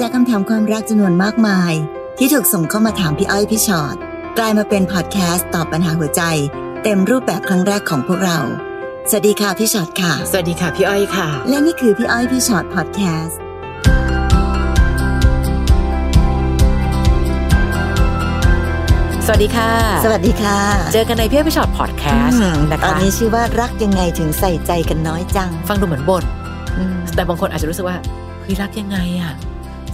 จากคำถามความรักจำนวนมากมาย ที่ถูกส่งเข้ามาถามพี่อ้อยพี่ชอ็อตกลายมาเป็นพอดแคสต์ตอบปัญหาหัวใจ เต็มรูปแบบครั้งแรกของพวกเรา สวัสดีค่ะพี่ชอ็อตค่ะ สวัสดีค่ะพี่อ้อยค่ะ และนี่คือพี่อ้อยพี่ชอ็อตพอดแคสต์สวัสดีค่ะ สวัสดีค่ะ เจอกันในพี่อ้อยพี่ฉอดพอดแคสต์อืมนะคะตอนนี้ชื่อว่ารักยังไงถึงใส่ใจกันน้อยจัง ฟังดูเหมือนบ่นอืมแต่บางคนอาจจะรู้สึกว่าเฮ้ยรักยังไงอะ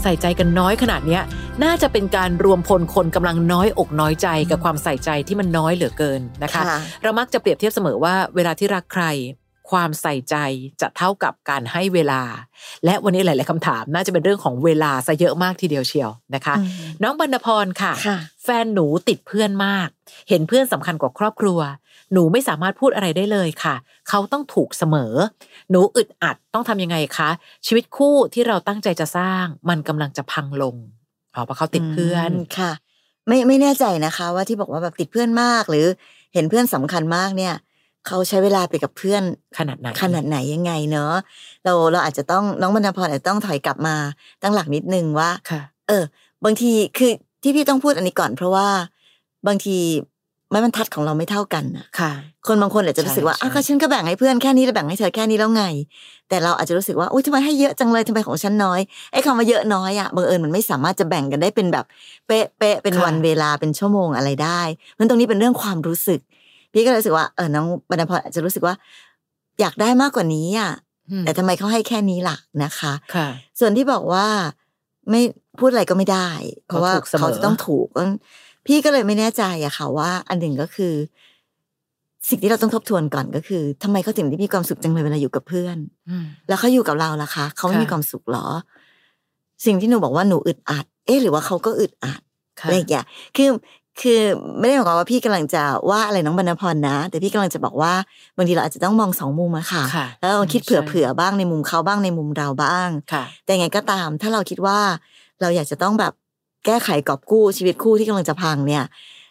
ใส่ใจกันน้อยขนาดเนี้ย น่าจะเป็นการรวมพลคนกำลังน้อยอกน้อยใจกับความใส่ใจที่มันน้อยเหลือเกินนะคะค่ะเรามักจะเปรียบเทียบเสมอว่าเวลาที่รักใคร ความใส่ใจจะเท่ากับการให้เวลา และวันนี้หลาย ๆคำถามน่าจะเป็นเรื่องของเวลาซะเยอะมากทีเดียวเชียวนะคะอืมน้องบรรณพรค่ะค่ะ แฟนหนูติดเพื่อนมาก เห็นเพื่อนสำคัญกว่าครอบครัว หนูไม่สามารถพูดอะไรได้เลยค่ะ เขาต้องถูกเสมอ หนูอึดอัดต้องทำยังไงคะ ชีวิตคู่ที่เราตั้งใจจะสร้าง มันกำลังจะพังลงอ๋อเพราะเขาติดเพื่อนมค่ะ ไม่ไม่แน่ใจนะคะ ว่าที่บอกว่าแบบติดเพื่อนมากหรือเห็นเพื่อนสำคัญมากเนี่ยเขาใช้เวลาไปกับเพื่อนขนาดไหนขนาดไหนยังไงเนอะเราเราอาจจะต้องน้องบรรณพรอาจจะต้องถอยกลับมาตั้งหลักนิดนึงว่าค่ะเออ บางทีคือที่พี่ต้องพูดอันนี้ก่อนเพราะว่าบางที ไม้บรรทัดของเราไม่เท่ากันน่ะค่ะ คนบางคนอาจจะรู้สึกว่าใช่อ้าวก็ฉันก็แบ่งให้เพื่อนแค่นี้แล้วแบ่งให้เธอแค่นี้แล้วไง แต่เราอาจจะรู้สึกว่าอุ้ยทำไมให้เยอะจังเลยทำไมของฉันน้อยไอ้คำว่าเยอะน้อยอะบังเอิญมันไม่สามารถจะแบ่งกันได้เป็นแบบเป๊ะเป๊ะเป็นวันเวลาเป็นชั่วโมงอะไรได้เพราะฉะนั้นตรงนี้เป็นเรื่องความรู้สึก พี่ก็เลยรู้สึกว่าเออน้องบรรณพรอาจจะรู้สึกว่า อยากได้มากกว่านี้อะอืมแต่ทำไมเขาให้แค่นี้ล่ะนะคะค่ะ ส่วนที่บอกว่าไม่พูดอะไรก็ไม่ได้ เพราะว่าเขาถูกเสมอเขาจะต้องถูก พี่ก็เลยไม่แน่ใจอะค่ะว่า อันหนึ่งก็คือ สิ่งที่เราต้องทบทวนก่อนก็คือทำไมเขาถึงได้มีความสุขจังเลยเวลาอยู่กับเพื่อนอืมแล้วเขาอยู่กับเราล่ะคะเขาไม่ค่ะมีความสุขเหรอ สิ่งที่หนูบอกว่าหนูอึดอัด เอ๊ะ หรือว่าเขาก็อึดอัดค่ะอะไรอย่างเงี้ยคือคือไม่ได้หมายความว่าพี่กำลังจะว่าอะไรน้องบรรณพรนะ แต่พี่กำลังจะบอกว่าบางทีเราอาจจะต้องมองสองมุมอะค่ะค่ะแล้วเราคิดใช่เผื่อๆบ้างในมุมเขาบ้างในมุมเราบ้างค่ะแต่ไงก็ตาม ถ้าเราคิดว่าเราอยากจะต้องแบบ แก้ไขกอบกู้ชีวิตคู่ที่กำลังจะพังเนี่ย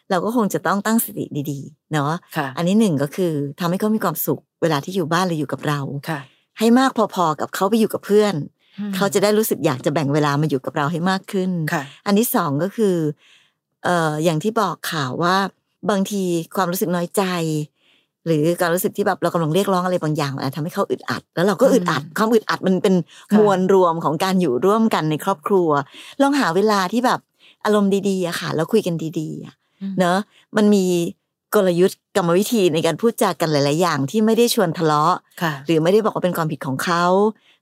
เราก็คงจะต้องตั้งสติดีๆ เนาะค่ะอันนี้หนึ่งก็คือทำให้เขามีความสุขเวลาที่อยู่บ้านหรืออยู่กับเราค่ะ ให้มากพอๆกับเขาไปอยู่กับเพื่อนอืมเขาจะได้รู้สึกอยากจะแบ่งเวลามาอยู่กับเราให้มากขึ้นค่ะอันที่สองก็คือเอ่ออย่างที่บอกข่าวว่าบางทีความรู้สึกน้อยใจ หรือการรู้สึกที่แบบเรากำลังเรียกร้องอะไรบางอย่างอาจทำให้เขาอึดอัด แล้วเราก็อึดอัดความอึดอัดมันเป็นค่ะมวลรวมของการอยู่ร่วมกันในครอบครัว ลองหาเวลาที่แบบอารมณ์ดีๆอะค่ะ แล้วคุยกันดีๆอะอืมเนอะมันมีกลยุทธ์กรรมวิธีในการพูดจากันหลาย ๆ อย่างที่ไม่ได้ชวนทะเลาะค่ะหรือไม่ได้บอกว่าเป็นความผิดของเขา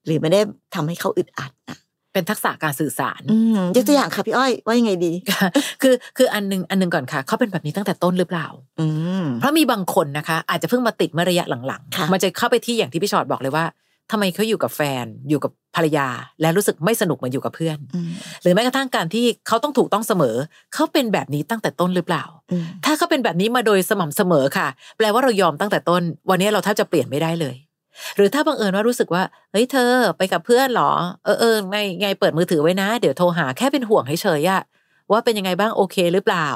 หรือไม่ได้ทำให้เขาอึดอัดอะ เป็นทักษะการสื่อสารอืมยกตัวอย่างค่ะพี่อ้อยว่ายังไงดีค่ะคือคืออันหนึงอันหนึงก่อนค่ะเขาเป็นแบบนี้ตั้งแต่ต้นหรือเปล่า อืมเพราะมีบางคนนะคะ อาจจะเพิ่งมาติดเมื่อระยะหลังค่ะๆมันจะเข้าไปที่อย่างที่พี่ชอดบอกเลยว่าทำไมเขาอยู่กับแฟน อยู่กับภรรยา และรู้สึกไม่สนุกเหมือนอยู่กับเพื่อนอืมหรือแม้กระทั่งการที่เขาต้องถูกต้องเสมอ เขาเป็นแบบนี้ตั้งแต่ต้นหรือเปล่าอืมถ้าเขาเป็นแบบนี้มาโดยสม่ำเสมอค่ะ แปลว่าเรายอมตั้งแต่ต้น วันนี้เราแทบจะเปลี่ยนไม่ได้เลย หรือถ้าบังเอิญว่ารู้สึกว่าเฮ้ยเธอไปกับเพื่อนเหรอ เออเออไงไงเปิดมือถือไว้นะ เดี๋ยวโทรหาแค่เป็นห่วงเฉยๆอะว่าเป็นยังไงบ้างโอเคหรือเปล่า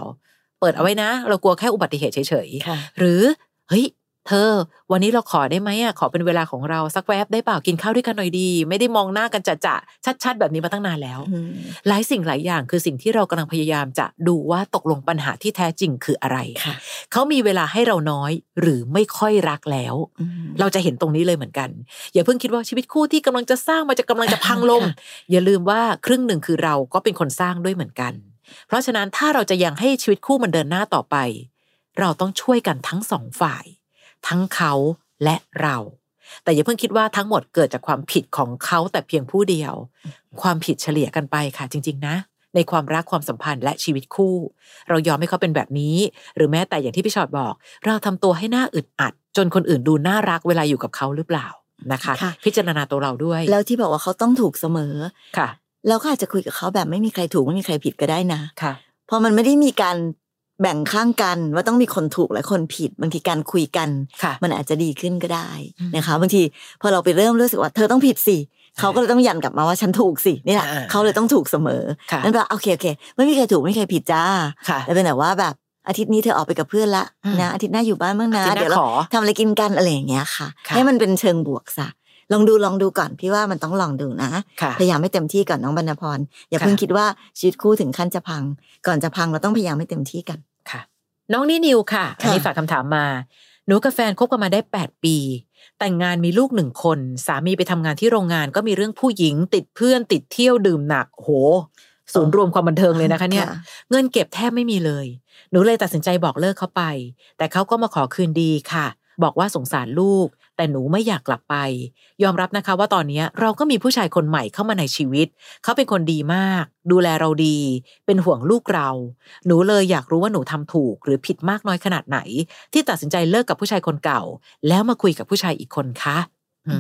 เปิดเอาไว้นะ เรากลัวแค่อุบัติเหตุเฉยๆหรือเฮ้ย เธอ วันนี้เราขอได้ไหมอะขอเป็นเวลาของเราสักแวบได้เปล่ากินข้าวด้วยกันหน่อยดี ไม่ได้มองหน้ากันจะจะชัด ๆ แบบนี้มาตั้งนานแล้วอืมหลายสิ่งหลายอย่างคือสิ่งที่เรากำลังพยายามจะดูว่าตกลงปัญหาที่แท้จริงคืออะไรค่ะเขามีเวลาให้เราน้อยหรือไม่ค่อยรักแล้วอืมเราจะเห็นตรงนี้เลยเหมือนกัน อย่าเพิ่งคิดว่าชีวิตคู่ที่กำลังจะสร้างมันจะกำลังจะพังลงค่ะอย่าลืมว่าครึ่งหนึ่งคือเราก็เป็นคนสร้างด้วยเหมือนกัน เพราะฉะนั้นถ้าเราจะยังให้ชีวิตคู่มันเดินหน้าต่อไป เราต้องช่วยกันทั้งสองฝ่าย ทั้งเขาและเรา แต่อย่าเพิ่งคิดว่าทั้งหมดเกิดจากความผิดของเขาแต่เพียงผู้เดียว ความผิดเฉลี่ยกันไปค่ะจริง ๆ นะ ในความรักความสัมพันธ์และชีวิตคู่ เรายอมให้เขาเป็นแบบนี้ หรือแม้แต่อย่างที่พี่ชอดบอก เราทำตัวให้หน้าอึดอัด จนคนอื่นดูน่ารักเวลาอยู่กับเขาหรือเปล่านะคะค่ะพิจารณาตัวเราด้วย แล้วที่บอกว่าเขาต้องถูกเสมอค่ะเราก็อาจจะคุยกับเขาแบบไม่มีใครถูกไม่มีใครผิดก็ได้นะค่ะเพราะมันไม่ได้มีการ แบ่งข้างกันว่าต้องมีคนถูกและคนผิด บางทีการคุยกันค่ะมันอาจจะดีขึ้นก็ได้อืมนะคะบางทีพอเราไปเริ่มรู้สึกว่าเธอต้องผิดสิเขาก็เลยต้องยันกลับมาว่าฉันถูกสินี่แหละอ่าเขาเลยต้องถูกเสมอค่ะนั่นแปลว่าโอเคโอเคไม่มีใครถูกไม่มีใครผิดจ้าค่ะแต่เป็นแต่ว่าแบบอาทิตย์นี้เธอออกไปกับเพื่อนละอืมนะอาทิตย์หน้าอยู่บ้านบ้างนะอาทิตย์หน้าเดี๋ยวเราขอทำอะไรกินกันอะไรอย่างเงี้ยค่ะค่ะให้มันเป็นเชิงบวกซะ ลองดูลองดูก่อนพี่ว่ามันต้องลองดูนะค่ะพยายามให้เต็มที่ก่อนน้องบรรณพร อย่าค่ะเพิ่งคิดว่าชีวิตคู่ถึงขั้นจะพัง ก่อนจะพังเราต้องพยายามให้เต็มที่กันค่ะ น้องนี่นิวค่ะอันนี้ค่ะฝากคำถามมา หนูกับแฟนคบกันมาได้ 8 ปี แต่งงานมีลูกหนึ่งคน สามีไปทำงานที่โรงงานก็มีเรื่องผู้หญิง ติดเพื่อนติดเที่ยวดื่มหนักโหศูนย์รวมความบันเทิงเลยนะคะเนี่ย เงินเก็บแทบไม่มีเลย หนูเลยตัดสินใจบอกเลิกเขาไป แต่เขาก็มาขอคืนดีค่ะ บอกว่าสงสารลูก แต่หนูไม่อยากกลับไป ยอมรับนะคะว่าตอนนี้เราก็มีผู้ชายคนใหม่เข้ามาในชีวิต เขาเป็นคนดีมาก ดูแลเราดี เป็นห่วงลูกเรา หนูเลยอยากรู้ว่าหนูทำถูกหรือผิดมากน้อยขนาดไหน ที่ตัดสินใจเลิกกับผู้ชายคนเก่า แล้วมาคุยกับผู้ชายอีกคนคะอื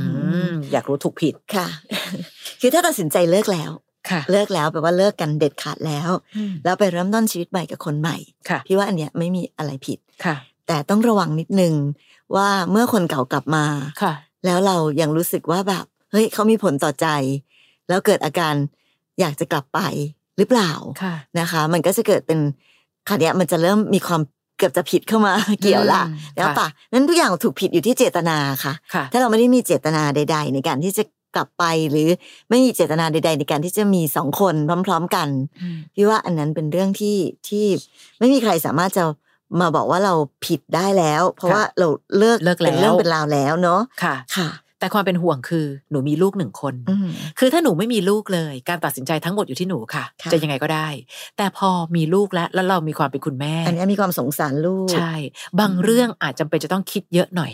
มอยากรู้ถูกผิดค่ะ คือถ้าตัดสินใจเลิกแล้วค่ะเลิกแล้วแปลว่าเลิกกันเด็ดขาดแล้ว แล้วไปเริ่มต้นชีวิตใหม่กับคนใหม่ค่ะพี่ว่าอันเนี้ยไม่มีอะไรผิดค่ะ แต่ต้องระวังนิดนึงว่าเมื่อคนเก่ากลับมาค่ะ แล้วเรายังรู้สึกว่าแบบเฮ้ยเขามีผลต่อใจ แล้วเกิดอาการอยากจะกลับไปหรือเปล่าค่ะนะคะ มันก็จะเกิดเป็นคราวเนี้ยมันจะเริ่มมีความเกือบจะผิดเข้ามาเกี่ยวละอืมแล้วค่ะปะนั้นทุกอย่างถูกผิดอยู่ที่เจตนาค่ะค่ะถ้าเราไม่ได้มีเจตนาใด ๆ ในการที่จะกลับไปหรือไม่มีเจตนาใด ๆ ในการที่จะมีสองคนพร้อม ๆ กันอืมพี่ว่าอันนั้นเป็นเรื่องที่ที่ไม่มีใครสามารถจะ มาบอกว่าเราผิดได้แล้ว เพราะค่ะว่าเราเลิกเลิกแล้วเป็นเรื่องเป็นราวแล้วเนาะค่ะค่ะ แต่ความเป็นห่วงคือหนูมีลูกหนึ่งคนอืมคือถ้าหนูไม่มีลูกเลย การตัดสินใจทั้งหมดอยู่ที่หนูค่ะค่ะ จะยังไงก็ได้ แต่พอมีลูกแล้วแล้วเรามีความเป็นคุณแม่ อันนี้มีความสงสารลูกใช่ บางเรื่องอาจจำเป็นจะต้องคิดเยอะหน่อย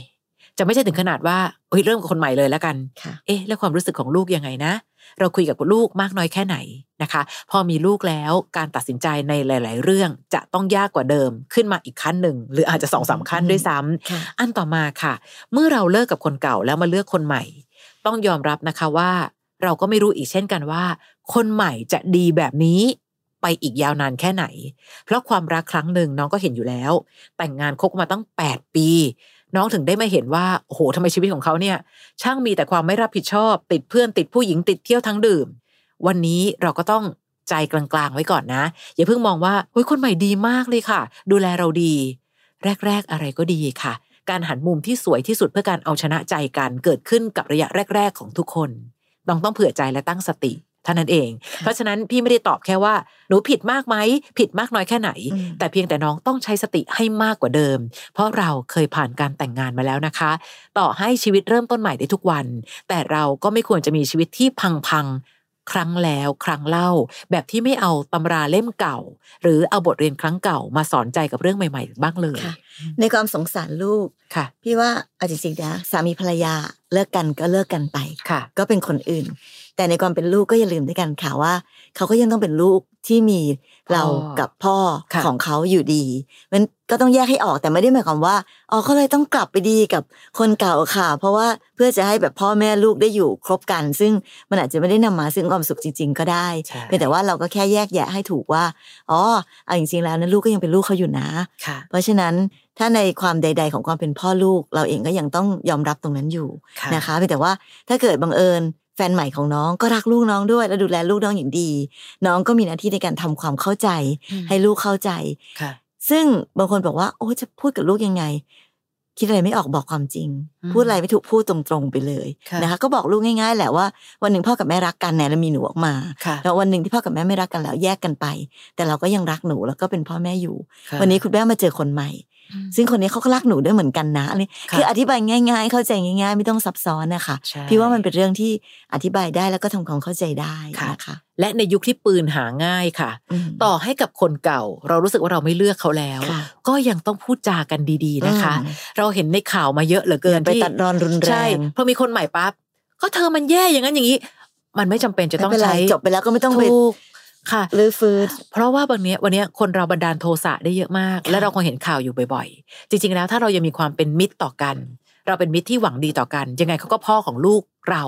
จะไม่ใช่ถึงขนาดว่าเฮ้ยเริ่มกับคนใหม่เลยแล้วกันค่ะเอ๊ะ แล้วความรู้สึกของลูกยังไงนะ เราคุยกับลูกมากน้อยแค่ไหนนะคะ พอมีลูกแล้วการตัดสินใจในหลาย ๆ เรื่องจะต้องยากกว่าเดิมขึ้นมาอีกขั้นหนึ่ง หรืออาจจะสองสามขั้นด้วยซ้ำค่ะอันต่อมาค่ะ เมื่อเราเลิกกับคนเก่าแล้วมาเลือกคนใหม่ ต้องยอมรับนะคะว่า เราก็ไม่รู้อีกเช่นกันว่า คนใหม่จะดีแบบนี้ไปอีกยาวนานแค่ไหน เพราะความรักครั้งหนึ่งน้องก็เห็นอยู่แล้ว แต่งงานคบมาตั้ง 8 ปี น้องถึงได้มาเห็นว่าโอ้โหทำไมชีวิตของเขาเนี่ย ช่างมีแต่ความไม่รับผิดชอบ ติดเพื่อนติดผู้หญิงติดเที่ยวทั้งดื่ม วันนี้เราก็ต้องใจกลางๆ ไว้ก่อนนะ อย่าเพิ่งมองว่าเฮ้ยคนใหม่ดีมากเลยค่ะ ดูแลเราดี แรก ๆ อะไรก็ดีค่ะ การหันมุมที่สวยที่สุดเพื่อการเอาชนะใจกันเกิดขึ้นกับระยะแรก ๆ ของทุกคน ต้องต้องเผื่อใจและตั้งสติ ท่านั้นเอง เพราะฉะนั้นพี่ไม่ได้ตอบแค่ว่า หนูผิดมากไหมผิดมากน้อยแค่ไหนอืมแต่เพียงแต่น้องต้องใช้สติให้มากกว่าเดิม เพราะเราเคยผ่านการแต่งงานมาแล้วนะคะ ต่อให้ชีวิตเริ่มต้นใหม่ได้ทุกวัน แต่เราก็ไม่ควรจะมีชีวิตที่พังๆครั้งแล้วครั้งเล่า แบบที่ไม่เอาตำราเล่มเก่า หรือเอาบทเรียนครั้งเก่ามาสอนใจกับเรื่องใหม่ ๆ บ้างเลยค่ะในความสงสารลูกค่ะ พี่ว่าเอาจริงๆนะสามีภรรยาเลิกกันก็เลิกกันไปค่ะ ก็เป็นคนอื่น แต่ในความเป็นลูกก็อย่าลืมด้วยกันค่ะว่า เขาก็ยังต้องเป็นลูกที่มีเราพ่อกับพ่อค่ะของเขาอยู่ดีมันก็ต้องแยกให้ออกแต่ไม่ได้หมายความว่าอ๋อเขาเลยต้องกลับไปดีกับคนเก่าค่ะ เพราะว่าเพื่อจะให้แบบพ่อแม่ลูกได้อยู่ครบกัน ซึ่งมันอาจจะไม่ได้นำมาซึ่งความสุขจริง ๆ ก็ได้ใช่เพียงแต่ว่าเราก็แค่แยกแยะให้ถูกว่าอ๋อเอาจริงๆแล้วนะลูกก็ยังเป็นลูกเขาอยู่นะค่ะเพราะฉะนั้นถ้าในความใด ๆ ของความเป็นพ่อลูก เราเองก็ยังต้องยอมรับตรงนั้นอยู่ค่ะนะคะเพียงแต่ว่าถ้าเกิดบังเอิญ แฟนใหม่ของน้องก็รักลูกน้องด้วย และดูแลลูกน้องอย่างดี น้องก็มีหน้าที่ในการทำความเข้าใจอืมให้ลูกเข้าใจค่ะ ซึ่งบางคนบอกว่า โอ้จะพูดกับลูกยังไง คิดอะไรไม่ออกบอกความจริงอืมพูดอะไรไม่ถูกพูดตรงๆไปเลยค่ะนะคะ ก็บอกลูกง่าย ๆ แหละว่าวันหนึ่งพ่อกับแม่รักกันแน่แล้วมีหนูออกมาค่ะแล้ววันหนึ่งที่พ่อกับแม่ไม่รักกันแล้วแยกกันไป แต่เราก็ยังรักหนูแล้วก็เป็นพ่อแม่อยู่ค่ะวันนี้คุณแม่มาเจอคนใหม่อืม ซึ่งคนนี้เขาก็รักหนูด้วยเหมือนกันนะอันนี้ค่ะคืออธิบายง่าย ๆ เข้าใจง่าย ๆ ไม่ต้องซับซ้อนนะคะใช่พี่ว่ามันเป็นเรื่องที่อธิบายได้แล้วก็ทำความเข้าใจได้ค่ะนะคะและในยุคที่ปืนหาง่ายค่ะมต่อให้กับคนเก่า เรารู้สึกว่าเราไม่เลือกเขาแล้วค่ะก็ยังต้องพูดจากันดีๆนะคะอืมเราเห็นในข่าวมาเยอะเหลือเกินอย่าไปที่ตัดรอนรุนแรงใช่พอมีคนใหม่ปั๊บก็เธอมันแย่อย่างนั้นอย่างนี้ มันไม่จำเป็นจะต้องไม่เป็นไรใช้จบไปแล้วก็ไม่ต้องไปถูก ค่ะรื้อฟื้นเพราะว่าบางเนี้ยวันเนี้ยคนเราบันดาลโทสะได้เยอะมากค่ะและเราคงเห็นข่าวอยู่บ่อยๆ จริง ๆ แล้วถ้าเรายังมีความเป็นมิตรต่อกัน เราเป็นมิตรที่หวังดีต่อกัน ยังไงเขาก็พ่อของลูกเรา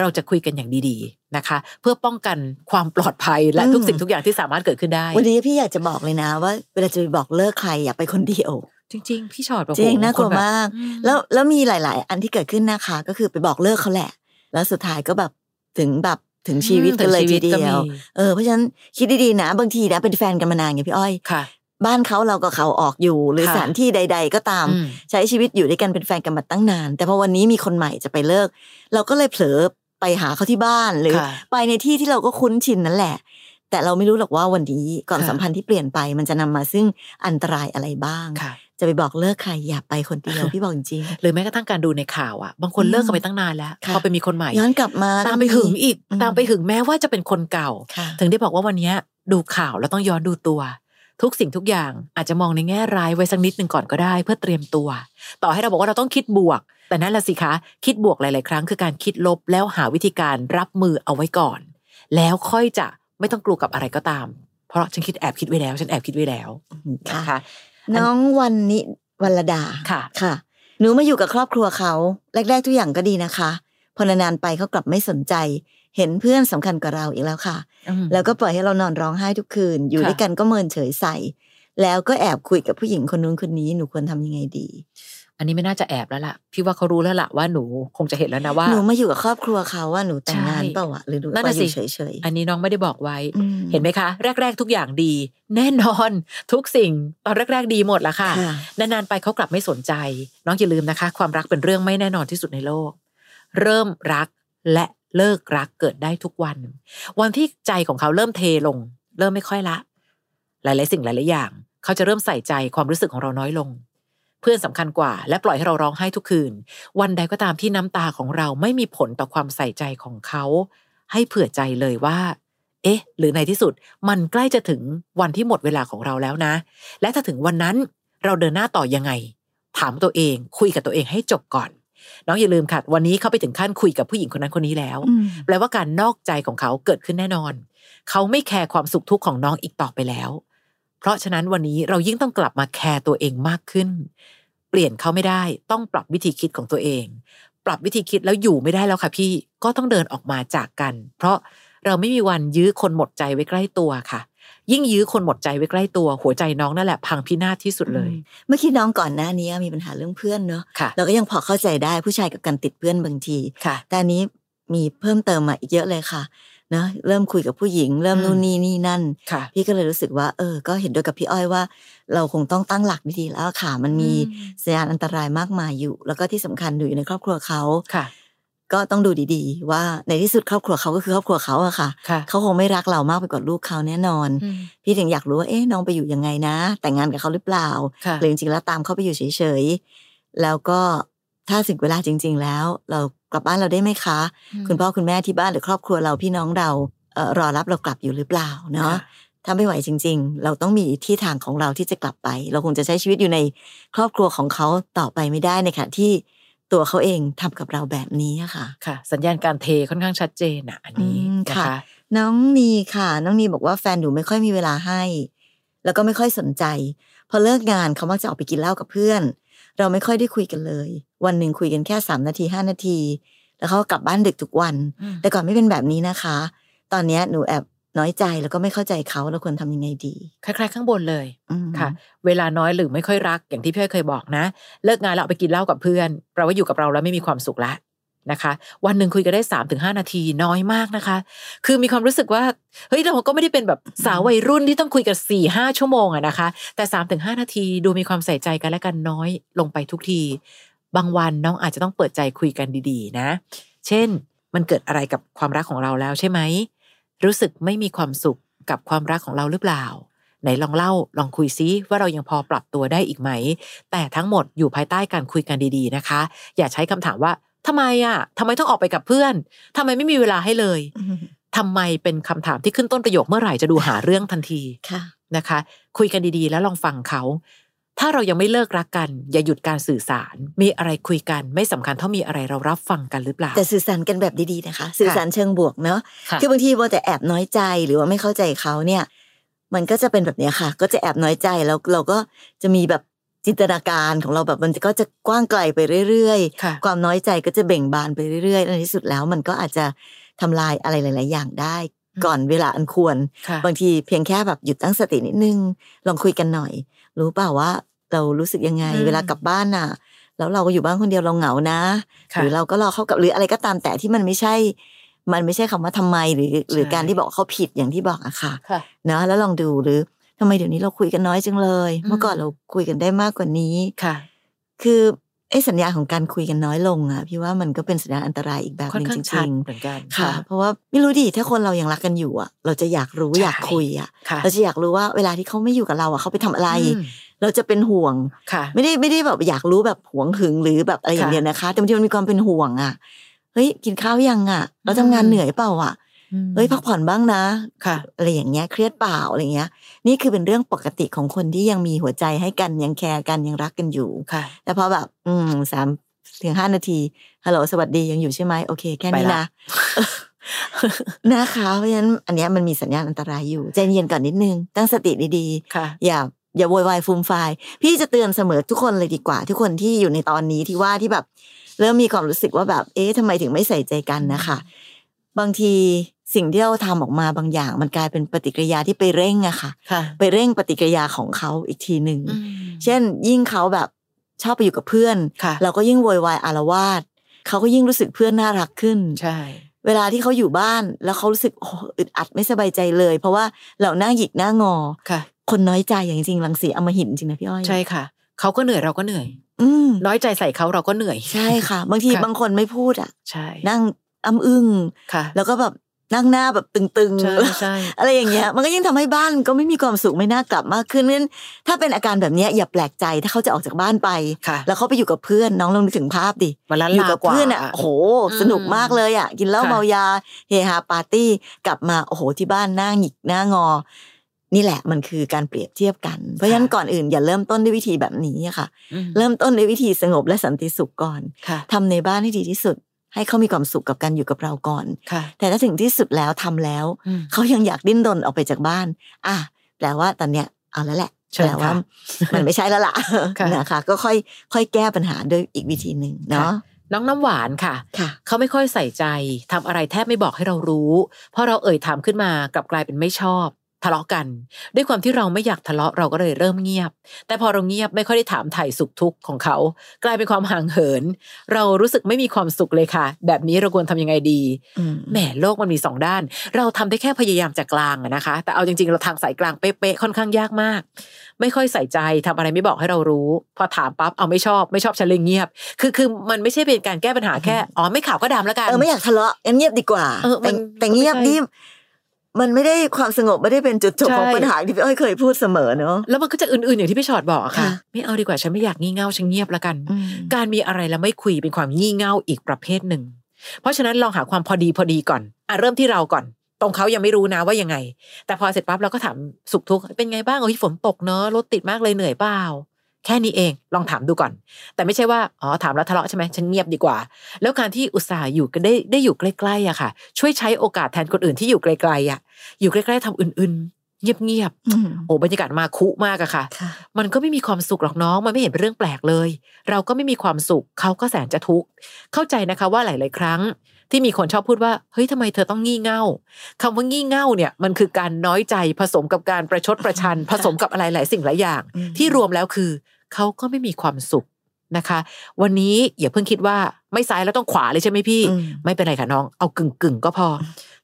เราจะคุยกันอย่างดีๆนะคะ เพื่อป้องกันความปลอดภัยและทุกสิ่งทุกอย่างที่สามารถเกิดขึ้นได้ วันนี้พี่อยากจะบอกเลยนะว่า เวลาจะไปบอกเลิกใครอย่าไปคนเดียวจริงๆ พี่ชอดแบบจริงโหน่ากลัวคนแบบมากอืมแล้วแล้วมีหลาย ๆ อันที่เกิดขึ้นนะคะ ก็คือไปบอกเลิกเขาแหละ แล้วสุดท้ายก็แบบถึงแบบ ถึงชีวิตกันเลยทีเดีถึงชีวิตก็ยวมีเออเพราะฉะนั้นคิดดีๆนะ บางทีนะเป็นแฟนกันมานานไงพี่อ้อยค่ะ บ้านเขาเราก็เขาออกอยู่ หรือค่ะสถานที่ใด ๆ ก็ตามอืมใช้ชีวิตอยู่ด้วยกันเป็นแฟนกันมาตั้งนาน แต่พอวันนี้มีคนใหม่จะไปเลิก เราก็เลยเผลอไปหาเขาที่บ้านหรือค่ะไปในที่ที่เราก็คุ้นชินนั่นแหละแต่เราไม่รู้หรอกว่าวันนี้ก่อนค่ะสัมพันธ์ที่เปลี่ยนไปมันจะนำมาซึ่งอันตรายอะไรบ้างค่ะจะไปบอกเลิกใครอย่าไปคนเดียวพี่บอกจริงหรือแม้กระทั่งการดูในข่าวอะบางคนอืมเลิกกันไปตั้งนานแล้วค่ะพอไปมีคนใหม่ย้อนกลับมาตามไปหึงอีกอืมตามไปหึงแม้ว่าจะเป็นคนเก่าค่ะถึงได้บอกว่าวันเนี้ยดูข่าวแล้วต้องย้อนดูตัว ทุกสิ่งทุกอย่างอาจจะมองในแง่ร้ายไว้สักนิดหนึ่งก่อนก็ได้ เพื่อเตรียมตัว ต่อให้เราบอกว่าเราต้องคิดบวก แต่นั่นแหละสิคะ คิดบวกหลาย ๆ ครั้งคือการคิดลบแล้วหาวิธีการรับมือเอาไว้ก่อน แล้วค่อยจะไม่ต้องกลัวกับอะไรก็ตาม เพราะฉันคิดแอบคิดไว้แล้ว ฉันแอบคิดไว้แล้วค่ะนะคะ น้องวันนี้วันละดาค่ะค่ะ หนูมาอยู่กับครอบครัวเขาแรกๆทุกอย่างก็ดีนะคะ พอนานๆไปเขากลับไม่สนใจ เห็นเพื่อนสำคัญกว่าเราอีกแล้วค่ะอืมแล้วก็ปล่อยให้เรานอนร้องไห้ทุกคืน อยู่ค่ะด้วยกันก็เมินเฉยใส่ แล้วก็แอบคุยกับผู้หญิงคนนู้นคนนี้หนูควรทำยังไงดี อันนี้ไม่น่าจะแอบแล้วล่ะ พี่ว่าเขารู้แล้วล่ะว่าหนูคงจะเห็นแล้วนะว่า หนูมาอยู่กับครอบครัวเขาว่าหนูแต่งงานใช่เปล่าวะหรือหนูนั่นมาน่ะอสิยู่เฉยอันนี้น้องไม่ได้บอกไว้ๆอืมเห็นไหมคะ แรก ๆ ทุกอย่างดี แน่นอน ทุกสิ่งตอนแรก ๆ ดีหมดละค่ะค่ะ นานๆไปเขากลับไม่สนใจ น้องอย่าลืมนะคะ ความรักเป็นเรื่องไม่แน่นอนที่สุดในโลก เริ่มรักและเลิกรักเกิดได้ทุกวัน วันที่ใจของเขาเริ่มเทลง เริ่มไม่ค่อยละ หลาย ๆ สิ่งหลาย ๆ อย่าง เขาจะเริ่มใส่ใจความรู้สึกของเราน้อยลง เพื่อนสำคัญกว่า และปล่อยให้เราร้องไห้ทุกคืน วันใดก็ตามที่น้ำตาของเราไม่มีผลต่อความใส่ใจของเขา ให้เผื่อใจเลยว่า เอ๊ะ หรือในที่สุด มันใกล้จะถึงวันที่หมดเวลาของเราแล้วนะ และถ้าถึงวันนั้นเราเดินหน้าต่อยังไง ถามตัวเอง คุยกับตัวเองให้จบก่อนน้องอย่าลืมค่ะ วันนี้เขาไปถึงขั้นคุยกับผู้หญิงคนนั้นคนนี้แล้วอืมแปลว่าการนอกใจของเขาเกิดขึ้นแน่นอน เขาไม่แคร์ความสุขทุกข์ของน้องอีกต่อไปแล้ว เพราะฉะนั้นวันนี้เรายิ่งต้องกลับมาแคร์ตัวเองมากขึ้น เปลี่ยนเขาไม่ได้ต้องปรับวิธีคิดของตัวเอง ปรับวิธีคิดแล้วอยู่ไม่ได้แล้วค่ะพี่ก็ต้องเดินออกมาจากกัน เพราะเราไม่มีวันยื้อคนหมดใจไว้ใกล้ตัวค่ะ ยิ่งยื้อคนหมดใจไว้ใกล้ตัว หัวใจน้องนั่นแหละพังพินาศที่สุดเลย เมื่อกี้น้องก่อนหน้านี้มีปัญหาเรื่องเพื่อนเนอะค่ะเราก็ยังพอเข้าใจได้ผู้ชายกับการติดเพื่อนบางทีค่ะแต่อันนี้มีเพิ่มเติมมาอีกเยอะเลยค่ะเนอะเริ่มคุยกับผู้หญิง เริ่มอืมนู่นนี่นี่นั่นค่ะพี่ก็เลยรู้สึกว่า เออ ก็เห็นด้วยกับพี่อ้อยว่า เราคงต้องตั้งหลักดีๆแล้วค่ะ มันมีอืมสัญญาณอันตรายมากมายอยู่ แล้วก็ที่สำคัญอยู่ในครอบครัวเขาค่ะก็ต้องดูดีๆ ว่าในที่สุดครอบครัวเขาก็คือครอบครัวเขาอะค่ะค่ะเขาคงไม่รักเรามากไปกว่าลูกเขาแน่นอนอืมพี่ถึงอยากรู้ว่าเอ๊ะน้องไปอยู่ยังไงนะ แต่งงานกับเขาหรือเปล่าค่ะหรือจริงๆแล้วตามเขาไปอยู่เฉยๆแล้วก็ถ้าถึงเวลาจริง ๆ แล้ว เรา กลับบ้านเราได้ไหมคะ คุณพ่อคุณแม่ที่บ้านหรือครอบครัวเราพี่น้องเราเอ่อรอรับเรากลับอยู่หรือเปล่าเนาะค่ะถ้าไม่ไหวจริง ๆ เราต้องมีที่ทางของเราที่จะกลับไป เราคงจะใช้ชีวิตอยู่ในครอบครัวของเขาต่อไปไม่ได้ในขณะที่ตัวเขาเองทำกับเราแบบนี้อะค่ะ ค่ะ สัญญาณการเทค่อนข้างชัดเจนอะ อันนี้อืมนะค่ะคะ น้องนีค่ะ น้องนีบอกว่าแฟนหนูไม่ค่อยมีเวลาให้ แล้วก็ไม่ค่อยสนใจ พอเลิกงานเขามักจะออกไปกินเหล้ากับเพื่อน เราไม่ค่อยได้คุยกันเลย วันหนึ่งคุยกันแค่สามนาทีห้านาที แล้วเขาก็กลับบ้านดึกทุกวันอืมแต่ก่อนไม่เป็นแบบนี้นะคะ ตอนเนี้ยหนูแอบน้อยใจแล้วก็ไม่เข้าใจเขาเราควรทำยังไงดี คล้ายๆ ข้างบนเลยอืมค่ะ เวลาน้อยหรือไม่ค่อยรักอย่างที่พี่อ้อยเคยบอกนะ เลิกงานแล้วเอาไปกินเหล้ากับเพื่อนแปลว่าอยู่กับเราแล้วไม่มีความสุขละ นะคะ วันหนึ่งคุยกันได้สามถึงห้านาทีน้อยมากนะคะ คือมีความรู้สึกว่าเฮ้ยเราก็ไม่ได้เป็นแบบสาววัยรุ่นที่ต้องคุยกันสี่ห้าชั่วโมงอะนะคะ แต่สามถึงห้านาทีดูมีความใส่ใจกันและกันน้อยลงไปทุกที บางวันน้องอาจจะต้องเปิดใจคุยกันดีๆ นะ เช่นมันเกิดอะไรกับความรักของเราแล้วใช่ไหมรู้สึกไม่มีความสุขกับความรักของเราหรือเปล่าไหนลองเล่าลองคุยซิว่าเรายังพอปรับตัวได้อีกไหม แต่ทั้งหมดอยู่ภายใต้การคุยกันดีๆนะคะ อย่าใช้คำถามว่า ทำไมอะทำไมต้องออกไปกับเพื่อนทำไมไม่มีเวลาให้เลยอืมทำไมเป็นคำถามที่ขึ้นต้นประโยคเมื่อไหร่จะดูหาเรื่องทันทีค่ะนะคะ คุยกันดีๆ แล้วลองฟังเขา ถ้าเรายังไม่เลิกรักกัน อย่าหยุดการสื่อสาร มีอะไรคุยกันไม่สำคัญเท่ามีอะไรเรารับฟังกันหรือเปล่า แต่สื่อสารกันแบบดีๆนะคะ สื่อสารเชิงบวกเนาะค่ะคือบางทีว่าแต่แอบน้อยใจหรือว่าไม่เข้าใจเขาเนี่ย มันก็จะเป็นแบบเนี้ยค่ะ ก็จะแอบน้อยใจแล้วเราก็จะมีแบบ จินตนาการของเราแบบมันก็จะกว้างไกลไปเรื่อยค่ะๆความน้อยใจก็จะเบ่งบานไปเรื่อยๆ ในที่สุดแล้วมันก็อาจจะทำลายอะไรหลาย ๆ อย่างได้อืมก่อนเวลาอันควรค่ะบางทีเพียงแค่แบบหยุดตั้งสตินิดนึง ลองคุยกันหน่อย รู้เปล่าว่าเรารู้สึกยังไงอืมเวลากลับบ้านน่ะ แล้วเราก็อยู่บ้านคนเดียวเราเหงานะค่ะหรือเราก็รอเขากลับหรืออะไรก็ตามแต่ที่มันไม่ใช่ มันไม่ใช่คำว่าทำไมหรือ หรือใช่การที่บอกเขาผิดอย่างที่บอกอะค่ะค่ะเนาะแล้วลองดูหรือ ทำไมเดี๋ยวนี้เราคุยกันน้อยจังเลยอืมเมื่อก่อนเราคุยกันได้มากกว่านี้ค่ะ คือไอ้สัญญาณของการคุยกันน้อยลงอะพี่ว่ามันก็เป็นสัญญาณอันตรายอีกแบบค่อหนนึ่งข้างจชัดริงเหมือนกันๆค่ะ เพราะว่าไม่รู้ดิถ้าคนเรายังรักกันอยู่อะ เราจะอยากรู้ใช่อยากคุยอะค่ะ เราจะอยากรู้ว่าเวลาที่เขาไม่อยู่กับเราอะเขาไปทำอะไรอืมเราจะเป็นห่วงค่ะไม่ได้ไม่ได้แบบอยากรู้แบบหวงหึงหรือแบบอะไรอย่างค่ะเดียวนะคะ แต่บางทีมันมีความเป็นห่วงอะเฮ้ยกินข้าวยังอะ เราทำงานอืมเหนื่อยเปล่าอะอืมเฮ้ยพักผ่อนบ้างนะค่ะอะไรอย่างเงี้ยเครียดเปล่าอะไรเงี้ย นี่คือเป็นเรื่องปกติของคนที่ยังมีหัวใจให้กันยังแคร์กันยังรักกันอยู่ค่ะแต่พอแบบ อืมสามถึงห้านาทีฮัลโหลสวัสดียังอยู่ใช่ไหมโอเค แค่นี้ไปละนะนะคะเพราะฉะนั้นอันเนี้ยมันมีสัญญาณอันตรายอยู่ใจเย็นก่อนนิดนึง ตั้งสติดีๆค่ะอย่าอย่าโวยวายฟูมไฟายพี่จะเตือนเสมอทุกคนเลยดีกว่า ทุกคนที่อยู่ในตอนนี้ที่ว่าที่แบบ เริ่มมีความรู้สึกว่าแบบ เอ๊ะทำไมถึงไม่ใส่ใจกันนะคะ บางที สิ่งที่เราทำออกมาบางอย่าง มันกลายเป็นปฏิกิริยาที่ไปเร่งอะค่ะค่ะไปเร่งปฏิกิริยาของเขาอีกทีหนึ่งอืมเช่น ยิ่งเขาแบบชอบไปอยู่กับเพื่อนค่ะเราก็ยิ่งโวยวายอารวาสเขาก็ยิ่งรู้สึกเพื่อนน่ารักขึ้นใช่เวลาที่เขาอยู่บ้านแล้วเขารู้สึกโอ้อึดอัดไม่สบายใจเลย เพราะว่าเราหน้าหยิกหน้างอค่ะ คนน้อยใจอย่างจริงๆรังสีอำมหินจริงนะพี่อ้อยใช่ค่ะเขาก็เหนื่อยเราก็เหนื่อย อืมน้อยใจใส่เขาเราก็เหนื่อย ใช่ค่ะ บางทีค่ะบางคนไม่พูดอะ ใช่ นั่งอ้ำอึ้งค่ะ แล้วก็แบบ นั่งหน้าแบบตึงใช่ๆใช่อะไรอย่างเงี้ย มันก็ยิ่งทำให้บ้านก็ไม่มีความสุขไม่น่ากลับมากขึ้นนั้นถ้าเป็นอาการแบบเนี้ยอย่าแปลกใจถ้าเขาจะออกจากบ้านไปค่ะแล้วเขาไปอยู่กับเพื่อนน้องลองนึกถึงภาพดิมาล้านอยู่ลากับกว่าเพื่อนอะโอ้โหอืมสนุกมากเลยอะ กินเหล้าค่ะเมายาเฮฮาปาร์ตี้กลับมาโอ้โหที่บ้านหน้าหงิกหน้างอ นี่แหละมันคือการเปรียบเทียบกัน เพราะฉะนั้นก่อนอื่นอย่าเริ่มต้นด้วยวิธีแบบนี้อะค่ะอืมเริ่มต้นด้วยวิธีสงบและสันติสุขก่อนค่ะทำในบ้านให้ดีที่สุด ให้เขามีความสุขกับการอยู่กับเราก่อนค่ะแต่ถ้าถึงที่สุดแล้วทำแล้วอืมเขายังอยากดิ้นรนออกไปจากบ้าน อะแปลว่าตอนเนี้ยเอาแล้วแหละเชิญแปลว่าค่ะมันไม่ใช่แล้วล่ะค่ะนะคะก็ค่อยค่อยแก้ปัญหาด้วยอีกวิธีหนึ่งเนาะน้องน้ำหวานค่ะค่ะ เขาไม่ค่อยใส่ใจทำอะไรแทบไม่บอกให้เรารู้ เพราะเราเอ่ยถามขึ้นมากลับกลายเป็นไม่ชอบ ทะเลาะกัน ด้วยความที่เราไม่อยากทะเลาะเราก็เลยเริ่มเงียบ แต่พอเราเงียบไม่ค่อยได้ถามไถ่สุขทุกข์ของเขา กลายเป็นความห่างเหิน เรารู้สึกไม่มีความสุขเลยค่ะ แบบนี้เราควรทำยังไงดีอืมแหมโลกมันมีสองด้าน เราทำได้แค่พยายามจากกลางอะนะคะ แต่เอาจริงๆเราทางสายกลางเป๊ะๆค่อนข้างยากมาก ไม่ค่อยใส่ใจทำอะไรไม่บอกให้เรารู้ พอถามปั๊บเอาไม่ชอบไม่ชอบฉันเลยเงียบ คือคือมันไม่ใช่เป็นการแก้ปัญหาแค่อ๋อไม่ข่าวก็ดำแล้วกันเออไม่อยากทะเลาะงั้นเงียบดีกว่าเออมัแต่นแต่เงียบก็ไม่ใช่นี่มันไม่ได้ความสงบไม่ได้เป็นจุดจบของใช่ปัญหาที่พี่อ้อยเคยพูดเสมอเนาะแล้วมันก็จะอื่นๆอย่างที่พี่ชอดบอกอะค่ะค่ะ ไม่เอาดีกว่าฉันไม่อยากงี่เง่าฉันเงียบแล้วกันอืมการมีอะไรแล้วไม่คุยเป็นความงี่เง่าอีกประเภทหนึ่ง เพราะฉะนั้นลองหาความพอดีพอดีก่อนอะเริ่มที่เราก่อน ตรงเขายังไม่รู้นะว่ายังไง แต่พอเสร็จปั๊บเราก็ถามสุขทุกข์เป็นไงบ้างโอ้ยฝนตกเนอะรถติดมากเลยเหนื่อยเปล่า แค่นี้เองลองถามดูก่อน แต่ไม่ใช่ว่าอ๋อถามแล้วทะเลาะใช่ไหมฉันเงียบดีกว่า แล้วการที่อุตส่าห์อยู่กันได้ได้อยู่ใกล้ๆอะค่ะ ช่วยใช้โอกาสแทนคนอื่นที่อยู่ไกลๆอะอยู่ใกล้ๆทำอื่นๆ เงียบอืมๆโอ้บรรยากาศมาคุมากอะค่ะค่ะ มันก็ไม่มีความสุขหรอกน้อง มันไม่เห็นเป็นเรื่องแปลกเลย เราก็ไม่มีความสุขเขาก็แสนจะทุกข์เข้าใจนะคะว่าหลาย ๆ ครั้ง ที่มีคนชอบพูดว่าเฮ้ยทำไมเธอต้องงี่เง่าคำว่างี่เง่าเนี่ย มันคือการน้อยใจผสมกับการประชดประชัน ผสมกับอะไรหลายสิ่งหลายอย่างอืมที่รวมแล้วคือเขาก็ไม่มีความสุขนะคะ วันนี้อย่าเพิ่งคิดว่าไม่ซ้ายแล้วต้องขวาเลยใช่ไหมพี่อืมไม่เป็นไรค่ะน้อง เอากึ่งกึ่งๆก็พอ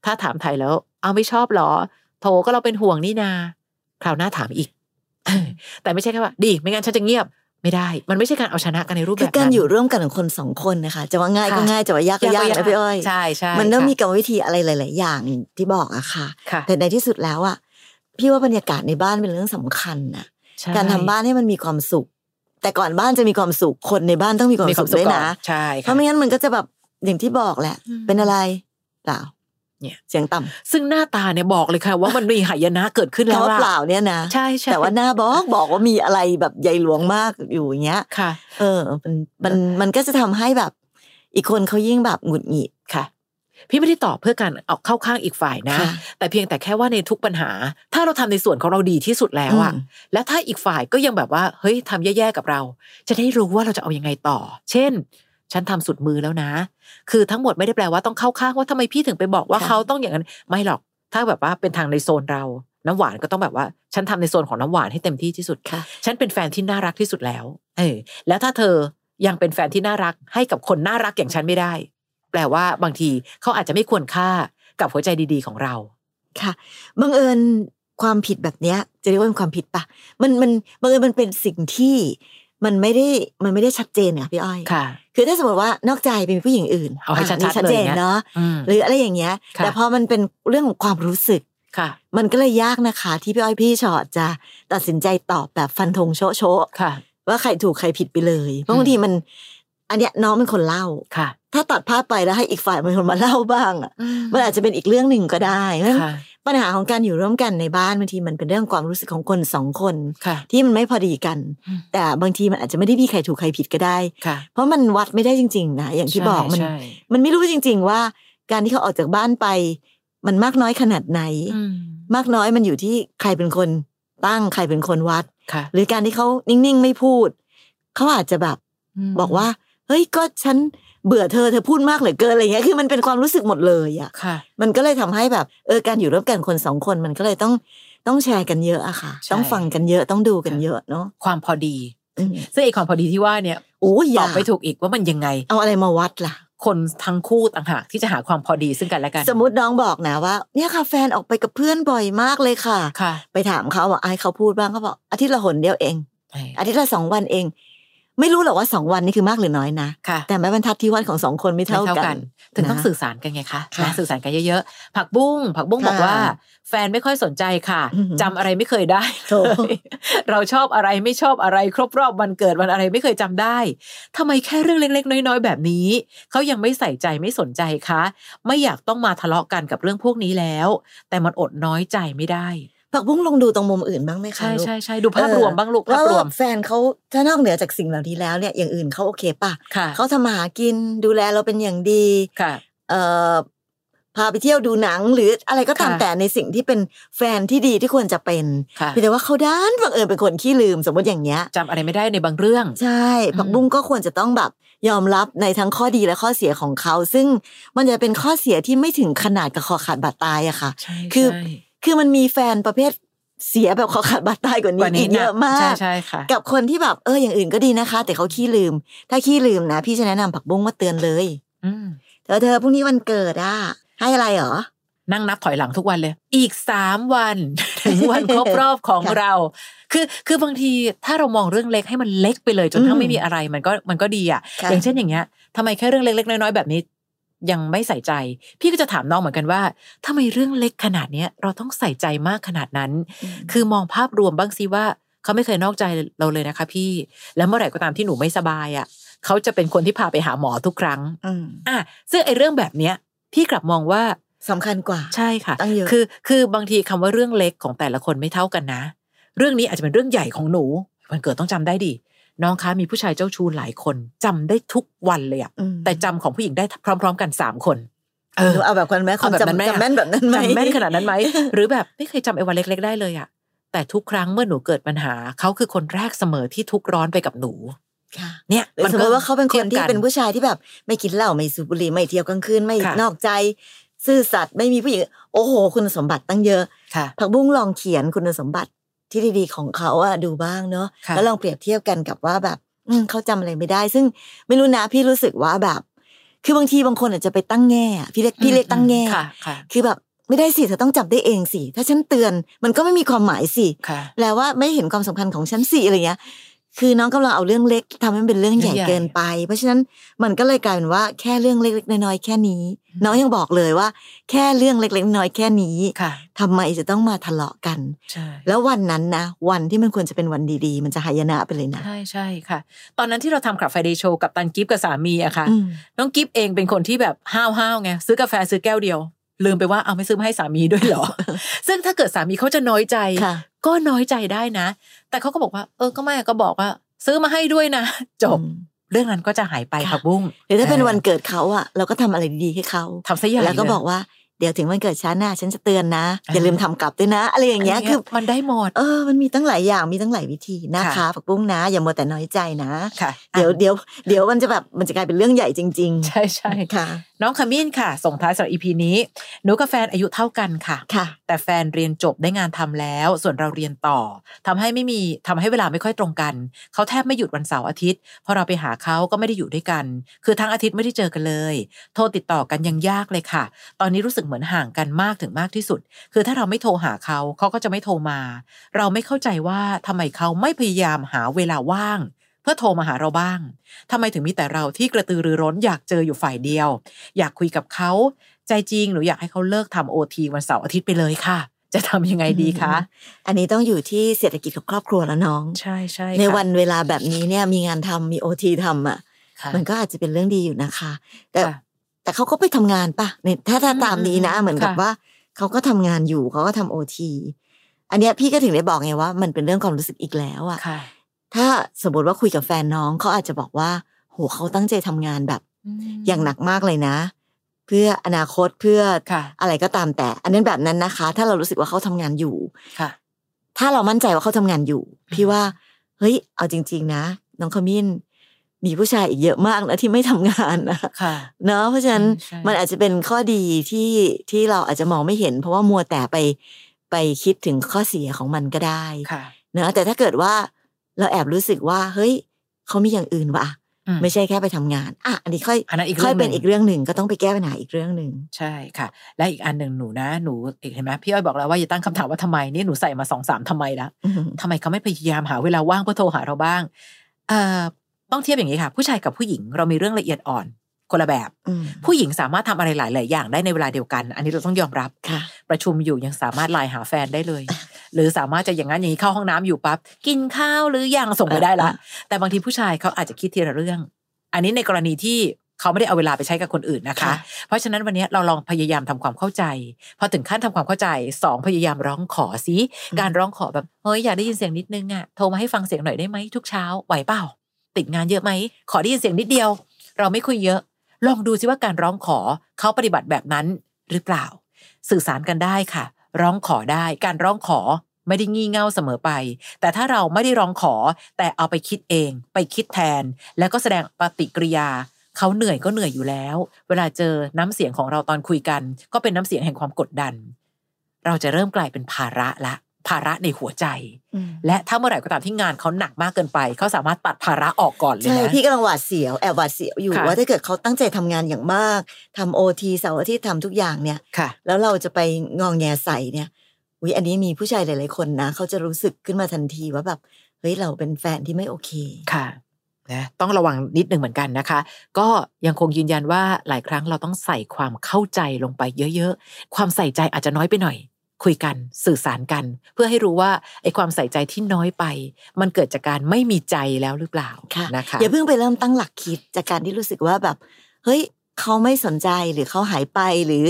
ถ้าถามไทยแล้ว เอาไม่ชอบเหรอ โถก็เราเป็นห่วงนี่นา คราวหน้าถามอีก แต่ไม่ใช่แค่ว่า ดี ไม่งั้นฉันจะเงียบไม่ได้ มันไม่ใช่การเอาชนะกันในรูปคืแบอบการนั้นอยู่ร่วมกันของคนสองคนนะคะ จะว่าง่ายก็ค่ะง่ายจะว่ายากก็ยากนะพี่อ้อยใช่ใช่มันต้องค่ะมีกรรมวิธีอะไรหลาย ๆ อย่างที่บอกอะค่ะค่ะ แต่ในที่สุดแล้วอะพี่ว่าบรรยากาศในบ้านเป็นเรื่องสำคัญนะใช่การทำบ้านให้มันมีความสุข แต่ก่อนบ้านจะมีความสุขคนในบ้านต้องมีความมีคสุวามขสุขด้วยก่อนนะใช่เพค่ะราะไม่งั้นมันก็จะแบบอย่างที่บอกแหละอืมเป็นอะไรเปล่า เนี่ยเสียงต่ำซึ่งหน้าตาเนี่ยบอกเลยค่ะ ว่ามันมีหายนะเกิดขึ้นแล้วคำว่าอะเปล่าเนี่ยนะใช่ใช่แต่ว่าหน้าบอกบอกว่ามีอะไรแบบใหญ่หลวงมากอยู่อย่างเงี้ยค่ะ เออ มันมันมันก็จะทำให้แบบ อีกคนเขายิ่งแบบหงุดหงิดค่ะ พี่ไม่ได้ตอบเพื่อการเอาเข้าข้างอีกฝ่ายนะค่ะแต่เพียงแต่แค่ว่าในทุกปัญหา ถ้าเราทำในส่วนของเราดีที่สุดแล้วอะอืมและถ้าอีกฝ่ายก็ยังแบบว่าเฮ้ยทำแย่ๆกับเรา จะได้รู้ว่าเราจะเอายังไงต่อ เช่น ฉันทำสุดมือแล้วนะ คือทั้งหมดไม่ได้แปลว่าต้องเข้าข้างว่าทำไมพี่ถึงไปบอกว่าค่ะเขาต้องอย่างนั้นไม่หรอก ถ้าแบบว่าเป็นทางในโซนเราน้ำหวานก็ต้องแบบว่า ฉันทำในโซนของน้ำหวานให้เต็มที่ที่สุดค่ะ ฉันเป็นแฟนที่น่ารักที่สุดแล้ว เออ แล้วถ้าเธอยังเป็นแฟนที่น่ารักให้กับคนน่ารักอย่างฉันไม่ได้ แปลว่าบางทีเขาอาจจะไม่ควรค่ากับหัวใจดีๆของเรา ค่ะบังเอิญความผิดแบบเนี้ย จะเรียกว่าเป็นความผิดปะมันมันบังเอิญมันเป็นสิ่งที่มันไม่ได้มันไม่ได้ชัดเจนอะพี่อ้อยค่ะคือถ้าสมมติว่านอกใจเป็นผู้หญิงอื่นเอาให้ชัดๆนี่ชัดเจนเลยเนี่ยเนาะอืมหรืออะไรอย่างเงี้ยค่ะแต่พอมันเป็นเรื่องของความรู้สึกค่ะ มันก็เลยยากนะคะ ที่พี่อ้อยพี่ชอตจะตัดสินใจตอบแบบฟันธงโชะโชะค่ะว่าใครถูกใครผิดไปเลยเพราะบางทีมัน อันเนี้ยน้องเป็นคนเล่าค่ะ ถ้าตัดภาพไปแล้วให้อีกฝ่ายเป็นคนมาเล่าบ้างอะอืมมันอาจจะเป็นอีกเรื่องหนึ่งก็ได้ เพราะฉะนั้นค่ะปัญหาของการอยู่ร่วมกันในบ้านบางทีมันเป็นเรื่องความรู้สึกของคนสองคนค่ะที่มันไม่พอดีกันอืมแต่บางทีมันอาจจะไม่ได้มีใครถูกใครผิดก็ได้ค่ะเพราะมันวัดไม่ได้จริงๆนะอย่างที่บอกมันใช่มันไม่รู้จริง ๆ ว่า การที่เขาออกจากบ้านไป มันมากน้อยขนาดไหนอืมมากน้อยมันอยู่ที่ใครเป็นคนตั้งใครเป็นคนวัดค่ะหรือการที่เขานิ่งๆไม่พูดเขาอาจจะแบบมบอกว่า เฮ้ยก็ฉัน เบื่อเธอเธอพูดมากเหลือเกินอะไรเงี้ยคือมันเป็นความรู้สึกหมดเลยอะค่ะมันก็เลยทำให้แบบเออการอยู่ร่วมกันคนสองคนมันก็เลยต้องต้องแชร์กันเยอะอะค่ะใช่ต้องฟังกันเยอะต้องดูกันเยอะเนาะความพอดีอืมซึ่งไอ้ความพอดีที่ว่าเนี่ยโอ้ยอตยาอบไม่ถูกอีกว่ามันยังไง เอาอะไรมาวัดล่ะ คนทั้งคู่ต่างหากที่จะหาความพอดีซึ่งกันและกัน สมมติน้องบอกนะว่า เนี่ยค่ะแฟนออกไปกับเพื่อนบ่อยมากเลยค่ะค่ะไปถามเขาว่าไอ้เขาพูดบ้างเขาบอกอาทิตย์ละหนเดียวเอง อาทิตย์ละสองวันเอง ไม่รู้หรอกว่าสองวันนี่คือมากหรือน้อยนะค่ะแต่แม้บรรทัดที่วัดของสองคนไม่ไม่เท่าเท่ากักันนถึงต้องนะสื่อสารกันไงคะค่ะนะสื่อสารกันเยอะๆ ผักบุ้ง ผักบุ้งค่ะบอกว่า แฟนไม่ค่อยสนใจค่ะอือหือจำอะไรไม่เคยได้โถเลยเราชอบอะไรไม่ชอบอะไร ครบรอบวันเกิดวันอะไรไม่เคยจำได้ทำไมแค่เรื่องเล็ก ๆ น้อย ๆ แบบนี้เขายังไม่ใส่ใจไม่สนใจคะ ไม่อยากต้องมาทะเลาะกันกับเรื่องพวกนี้แล้ว แต่มันอดน้อยใจไม่ได้ ผักบุ้งลองดูตรงมุมอื่นบ้างไหมคะใช่ลูกใช่ใช่ดูภาพรวมบ้างลูกภาพรวมแฟนเขาถ้านอกเหนือจากสิ่งเหล่านี้แล้วเนี่ยอย่างอื่นเขาโอเคป่ะค่ะเขาทำมาหากินดูแลเราเป็นอย่างดีค่ะ เอ่อพาไปเที่ยวดูหนังหรืออะไรก็ตามค่ะแต่ในสิ่งที่เป็นแฟนที่ดีที่ควรจะเป็นค่ะเพียงแต่ว่าเขาด้านบังเอิญเป็นคนขี้ลืมสมมติอย่างเงี้ยจำอะไรไม่ได้ในบางเรื่อง ใช่อืมผักบุ้งก็ควรจะต้องแบบยอมรับในทั้งข้อดีและข้อเสียของเขา ซึ่งมันจะเป็นข้อเสียที่ไม่ถึงขนาดกับคอขาดบาดตายอะค่ะใช่คือใช่ คือมันมีแฟนประเภทเสียแบบคอขาดบาดตายกว่านี้กว่าอีนี้กเยอะมากใช่ใช่ค่ะ กับคนที่แบบเอออย่างอื่นก็ดีนะคะ แต่เขาขี้ลืม ถ้าขี้ลืมนะ พี่จะแนะนำผักบุ้งว่าเตือนเลย อืมเธอเธอพรุ่งนี้วันเกิดอะให้อะไรเหรอนั่งนับถอยหลังทุกวันเลย อีกสามวันถึงวันครบรอบของค่ะเรา คือคือบางทีถ้าเรามองเรื่องเล็กให้มันเล็กไปเลยจนทั้อืงมไม่มีอะไรมันก็มันก็ดีอะค่ะ อย่างเช่นอย่างเงี้ยทำไมแค่เรื่องเล็กๆน้อยๆแบบนี้ ยังไม่ใส่ใจ พี่ก็จะถามน้องเหมือนกันว่าทำไมเรื่องเล็กขนาดเนี้ยเราต้องใส่ใจมากขนาดนั้น คือมองภาพรวมบ้างสิว่าเขาไม่เคยนอกใจเราเลยนะคะ พี่ แล้วเมื่อไหร่ก็ตามที่หนูไม่สบายอะเขาจะเป็นคนที่พาไปหาหมอทุกครั้งอืมอะซึ่งไอ้เรื่องแบบเนี้ย พี่กลับมองว่าสำคัญกว่าใช่ค่ะตั้งเยอะคือคือบางทีคำว่าเรื่องเล็กของแต่ละคนไม่เท่ากันนะ เรื่องนี้อาจจะเป็นเรื่องใหญ่ของหนูวันเกิดต้องจำได้ดิ น้องคะมีผู้ชายเจ้าชู้หลายคนจำได้ทุกวันเลยอะอืมแต่จำของผู้หญิงได้พร้อม ๆ กันสามคนเออหนูเอาแบบคนไหมคเอาวามแบบนั้นไหมจำจำแม่นแบบนั้นไหมจำแม่นขนาดนั้นไหมหรือแบบไม่เคยจำไอ้วันเล็ก ๆ ได้เลยอะแต่ทุกครั้งเมื่อหนูเกิดปัญหาเขาคือคนแรกเสมอที่ทุกข์ร้อนไปกับหนูค่ะเนี่ยหรือสมมติว่าเขาเป็นคนที่ทียบกัเป็นผู้ชายที่แบบ ไม่กินเหล้าไม่สูบบุหรี่ไม่เที่ยวกลางคืนไม่ค่ะนอกใจ ซื่อสัตย์ไม่มีผู้หญิงโอ้โห คุณสมบัติตั้งเยอะค่ะผักบุ้งลองเขียนคุณสมบัติ ที่ดีๆของเขาอะดูบ้างเนาะค่ะแล้วลองเปรียบเทียบกันกับว่าแบบ อืมเขาจำอะไรไม่ได้ ซึ่งไม่รู้นะพี่รู้สึกว่าแบบ คือบางทีบางคนอาจจะไปตั้งแง่อะพี่เล็กพี่เล็กตั้งแง่ค่ะค่ะคือแบบไม่ได้สิเธอต้องจับได้เองสิ ถ้าฉันเตือนมันก็ไม่มีความหมายสิค่ะแปลว่าไม่เห็นความสำคัญของฉันสิอะไรเงี้ย คือน้องกำลังเอาเรื่องเล็กทำให้มันเป็นเรื่องใหญ่เรื่องใหญ่เกินไป เพราะฉะนั้นมันก็เลยกลายเป็นว่าแค่เรื่องเล็ก ๆ น้อยๆแค่นี้ น้องยังบอกเลยว่า แค่เรื่องเล็ก ๆ น้อยๆแค่นี้ค่ะทำไมจะต้องมาทะเลาะกันใช่แล้ววันนั้นนะวันที่มันควรจะเป็นวันดีๆ มันจะหายนะไปเลยนะใช่ใช่ค่ะ ตอนนั้นที่เราทำคลับไฟเดย์โชว์กับตันกิฟกับสามีอะค่ะอืมน้องกิฟเองเป็นคนที่แบบห้าวห้าวๆไงซื้อกาแฟซื้อแก้วเดียวลืมไปว่าเอาไม่ซื้อมาให้สามีด้วยเหรอ ซึ่งถ้าเกิดสามีเขาจะน้อยใจค่ะ ก็น้อยใจได้นะ แต่เขาก็บอกว่า เออก็ไม่ก็บอกว่า ซื้อมาให้ด้วยนะจบอืมเรื่องนั้นก็จะหายไปค่ะค่ะบุ้งหรือถ้าเป็นวันเกิดเขาอะเราก็ทำอะไรดีๆให้เขาทำซะใหญ่แล้วก็เยบอกว่า เดี๋ยวถึงวันเกิดฉันนะฉันจะเตือนนะอ่าอย่าลืมทำกลับด้วยนะ อะไรอย่างเงี้ยคือมันได้หมดเออมันมีตั้งหลายอย่างมีตั้งหลายวิธีนะคะค่ะผักบุ้งนะ อย่ามัวแต่น้อยใจนะค่ะเดี๋ยวเดี๋ยวเดี๋ยวมันจะแบบมันจะกลายเป็นเรื่องใหญ่จริงใช่ใช่ๆค่ะ น้องขมิ้นค่ะ ส่งท้ายสำหรับอีพีนี้หนูกับแฟนอายุเท่ากันค่ะค่ะ แต่แฟนเรียนจบได้งานทำแล้ว ส่วนเราเรียนต่อทำให้ไม่มีทำให้เวลาไม่ค่อยตรงกันเขาแทบไม่หยุดวันเสาร์อาทิตย์พอเราไปหาเขาก็ไม่ได้อยู่ด้วยกัน คือทั้งอาทิตย์ไม่ได้เจอกันเลย โทรติดต่อกันยังยากเลยค่ะ ตอนนี้รู้สึกเหมือนห่างกันมากถึงมากที่สุด คือถ้าเราไม่โทรหาเขาเขาก็จะไม่โทรมา เราไม่เข้าใจว่าทำไมเขาไม่พยายามหาเวลาว่าง เพื่อโทรมาหาเราบ้างทำไมถึงมีแต่เราที่กระตือรือร้นอยากเจออยู่ฝ่ายเดียว อยากคุยกับเขาใจจริงหนูอยากให้เขาเลิกทำโอทีวันเสาร์อาทิตย์ไปเลยค่ะจะทำยังไงดีคะ อันนี้ต้องอยู่ที่เศรษฐกิจของครอบครัวแล้วน้อง ใช่ใช่ในวันเวลาแบบนี้เนี่ยมีงานทำมีโอทีทำอะค่ะ มันก็อาจจะเป็นเรื่องดีอยู่นะคะ แต่ค่ะ แต่เขาก็ไปทำงานปะในถ้าถ้าตามนี้นะอืมเหมือนกับค่ะว่าเขาก็ทำงานอยู่เขาก็ทำโอทีอันเนี้ยพี่ก็ถึงได้บอกไงว่า มันเป็นเรื่องความรู้สึกอีกแล้วอะค่ะถ้าสมมติว่าคุยกับแฟนน้องเขาอาจจะบอกว่า โหเขาตั้งใจทำงานแบบ อย่างหนักมากเลยนะ เพื่ออนาคตเพื่อค่ะอะไรก็ตามแต่ อันนั้นแบบนั้นนะคะ ถ้าเรารู้สึกว่าเขาทำงานอยู่ค่ะ ถ้าเรามั่นใจว่าเขาทำงานอยู่ พี่ว่า เฮ้ย เอาจริง ๆ นะน้องขมิ้น มีผู้ชายอีกเยอะมากนะที่ไม่ทำงานนะค่ะเนอะเพราะฉะนั้นใช่มันอาจจะเป็นข้อดีที่ที่เราอาจจะมองไม่เห็น เพราะว่ามัวแต่ไปไปคิดถึงข้อเสียของมันก็ได้ค่ะเนอะแต่ถ้าเกิดว่าเราแอบรู้สึกว่า เฮ้ย เขามีอย่างอื่นว่ะอืมไม่ใช่แค่ไปทำงาน อะ อันนี้ค่อยอันนั้นอีกค่อยเรื่องหนึ่งเป็นอีกเรื่องหนึ่งก็ต้องไปแก้ปัญหาอีกเรื่องหนึ่งใช่ค่ะ และอีกอันหนึ่งหนูนะหนูเห็นไหมพี่อ้อยบอกแล้วว่าอย่าตั้งคำถามว่าทำไมนี่หนูใส่มาสองสามทำไมละอืมทำไมเขาไม่พยายามหาเวลาว่างเพื่อโทรหาเราบ้างเอ่อ ต้องเทียบอย่างนี้ค่ะ ผู้ชายกับผู้หญิงเรามีเรื่องละเอียดอ่อนคนละแบบอืมผู้หญิงสามารถทำอะไรหลาย ๆ อย่างได้ในเวลาเดียวกัน อันนี้เราต้องยอมรับค่ะประชุมอยู่ยังสามารถไลน์หาแฟนได้เลย หรือสามารถจะอย่างนั้นอย่างนี้เข้าห้องน้ำอยู่ปั๊บกินข้าวหรือยังส่งไปได้ละอะแต่บางทีผู้ชายเขาอาจจะคิดทีละเรื่อง อันนี้ในกรณีที่เขาไม่ได้เอาเวลาไปใช้กับคนอื่นนะคะค่ะเพราะฉะนั้นวันนี้เราลองพยายามทำความเข้าใจ พอถึงขั้นทำความเข้าใจสองพยายามร้องขอสิการร้องขอแบบเฮ้ยอยากได้ยินเสียงนิดนึงอะโทรมาให้ฟังเสียงหน่อยได้ไหมทุกเช้าไหวเปล่า ติดงานเยอะไหม ขอได้ยินเสียงนิดเดียว เราไม่คุยเยอะ ลองดูซิว่าการร้องขอเขาปฏิบัติแบบนั้นหรือเปล่า สื่อสารกันได้ค่ะ ร้องขอได้ การร้องขอไม่ได้งี่เง่าเสมอไป แต่ถ้าเราไม่ได้ร้องขอ แต่เอาไปคิดเอง ไปคิดแทน แล้วก็แสดงปฏิกิริยาเขาเหนื่อยก็เหนื่อยอยู่แล้ว เวลาเจอน้ำเสียงของเราตอนคุยกัน ก็เป็นน้ำเสียงแห่งความกดดัน เราจะเริ่มกลายเป็นภาระละ ภาระในหัวใจอืมและถ้าเมื่อไหร่ก็ตามที่งานเขาหนักมากเกินไป เขาสามารถตัดภาระออกก่อนเลยใช่นะพี่กำลังหวาดเสียวแอบหวาดเสียวอยู่ค่ะว่าถ้าเกิดเขาตั้งใจทำงานอย่างมากทำโอทีเสาร์อาทิตย์ทำทุกอย่างเนี่ยค่ะแล้วเราจะไปงองแงใส่เนี่ยอุ้ยอันนี้มีผู้ชายหลายๆคนนะเขาจะรู้สึกขึ้นมาทันทีว่าแบบเฮ้ยเราเป็นแฟนที่ไม่โอเคค่ะนะต้องระวังนิดหนึ่งเหมือนกันนะคะ ก็ยังคงยืนยันว่าหลายครั้งเราต้องใส่ความเข้าใจลงไปเยอะ ๆ ความใส่ใจอาจจะน้อยไปหน่อย คุยกันสื่อสารกัน เพื่อให้รู้ว่าไอ้ความใส่ใจที่น้อยไป มันเกิดจากการไม่มีใจแล้วหรือเปล่าค่ะนะคะอย่าเพิ่งไปเริ่มตั้งหลักคิดจากการที่รู้สึกว่าแบบ เฮ้ยเขาไม่สนใจหรือเขาหายไปหรือ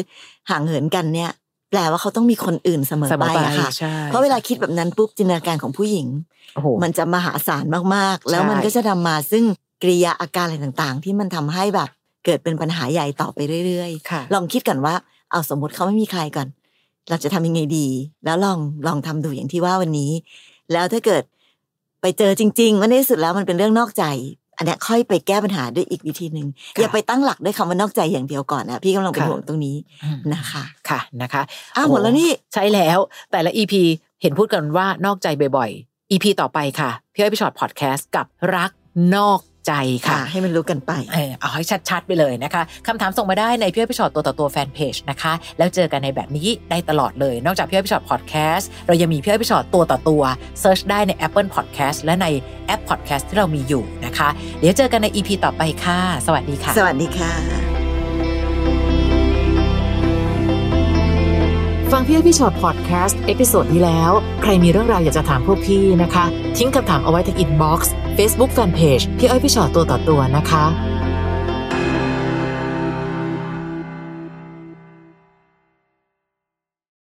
ห่างเหินกันเนี่ย แปลว่าเขาต้องมีคนอื่นเสมอเสมไปอไปอะค่ะใช่เพราะเวลาคิดแบบนั้นปุ๊บจินตนาการของผู้หญิงโอ้โหมันจะมหาศาลมากๆ แล้วมันใช่ก็จะนำมาซึ่งกริยาอาการอะไรต่างๆ ที่มันทำให้แบบเกิดเป็นปัญหาใหญ่ต่อไปเรื่อยค่ะๆลองคิดกันว่า เอาสมมติเขาไม่มีใครก่อน เราจะทำยังไงดี แล้วลองลองทำดูอย่างที่ว่าวันนี้ แล้วถ้าเกิดไปเจอจริงๆว่าในที่สุดแล้วมันเป็นเรื่องนอกใจ อันเนี้ยค่อยไปแก้ปัญหาด้วยอีกวิธีหนึ่งค่ะอย่าไปตั้งหลักด้วยคำว่านอกใจอย่างเดียวก่อนนะพี่กำลังเป็นค่ะห่วงตรงนี้อืมนะคะค่ะนะคะอ้าวหมดแล้วนี่ใช่แล้วแต่ละ EP เห็นพูดกันว่านอกใจบ่อยๆ EP ต่อไปค่ะพี่อ้อยพี่ฉอดพอดแคสต์กับรักนอกใจค่ะค่ะ ให้มันรู้กันไปเออเอาให้ชัดๆ ไปเลยนะคะคำถามส่งมาได้ในพี่อ้อยพี่ฉอดตัวต่อตัวแฟนเพจนะคะ แล้วเจอกันในแบบนี้ได้ตลอดเลย นอกจากพี่อ้อยพี่ฉอดพอดแคสต์เรายังมีพี่อ้อยพี่ฉอดตัวต่อตัว search ได้ใน Apple Podcast และในแอป Podcast ที่เรามีอยู่นะคะ เดี๋ยวเจอกันใน EP ต่อไปค่ะ สวัสดีค่ะ สวัสดีค่ะ ฟังพี่อ้อยพี่ฉอดพอดแคสต์ episode ที่แล้ว ใครมีเรื่องราวอยากจะถามพวกพี่นะคะ ทิ้งคำถามเอาไว้ที่ inbox เฟซบุ๊กแฟนเพจพี่อ้อยพี่ฉอดตัวต่อตัวนะคะ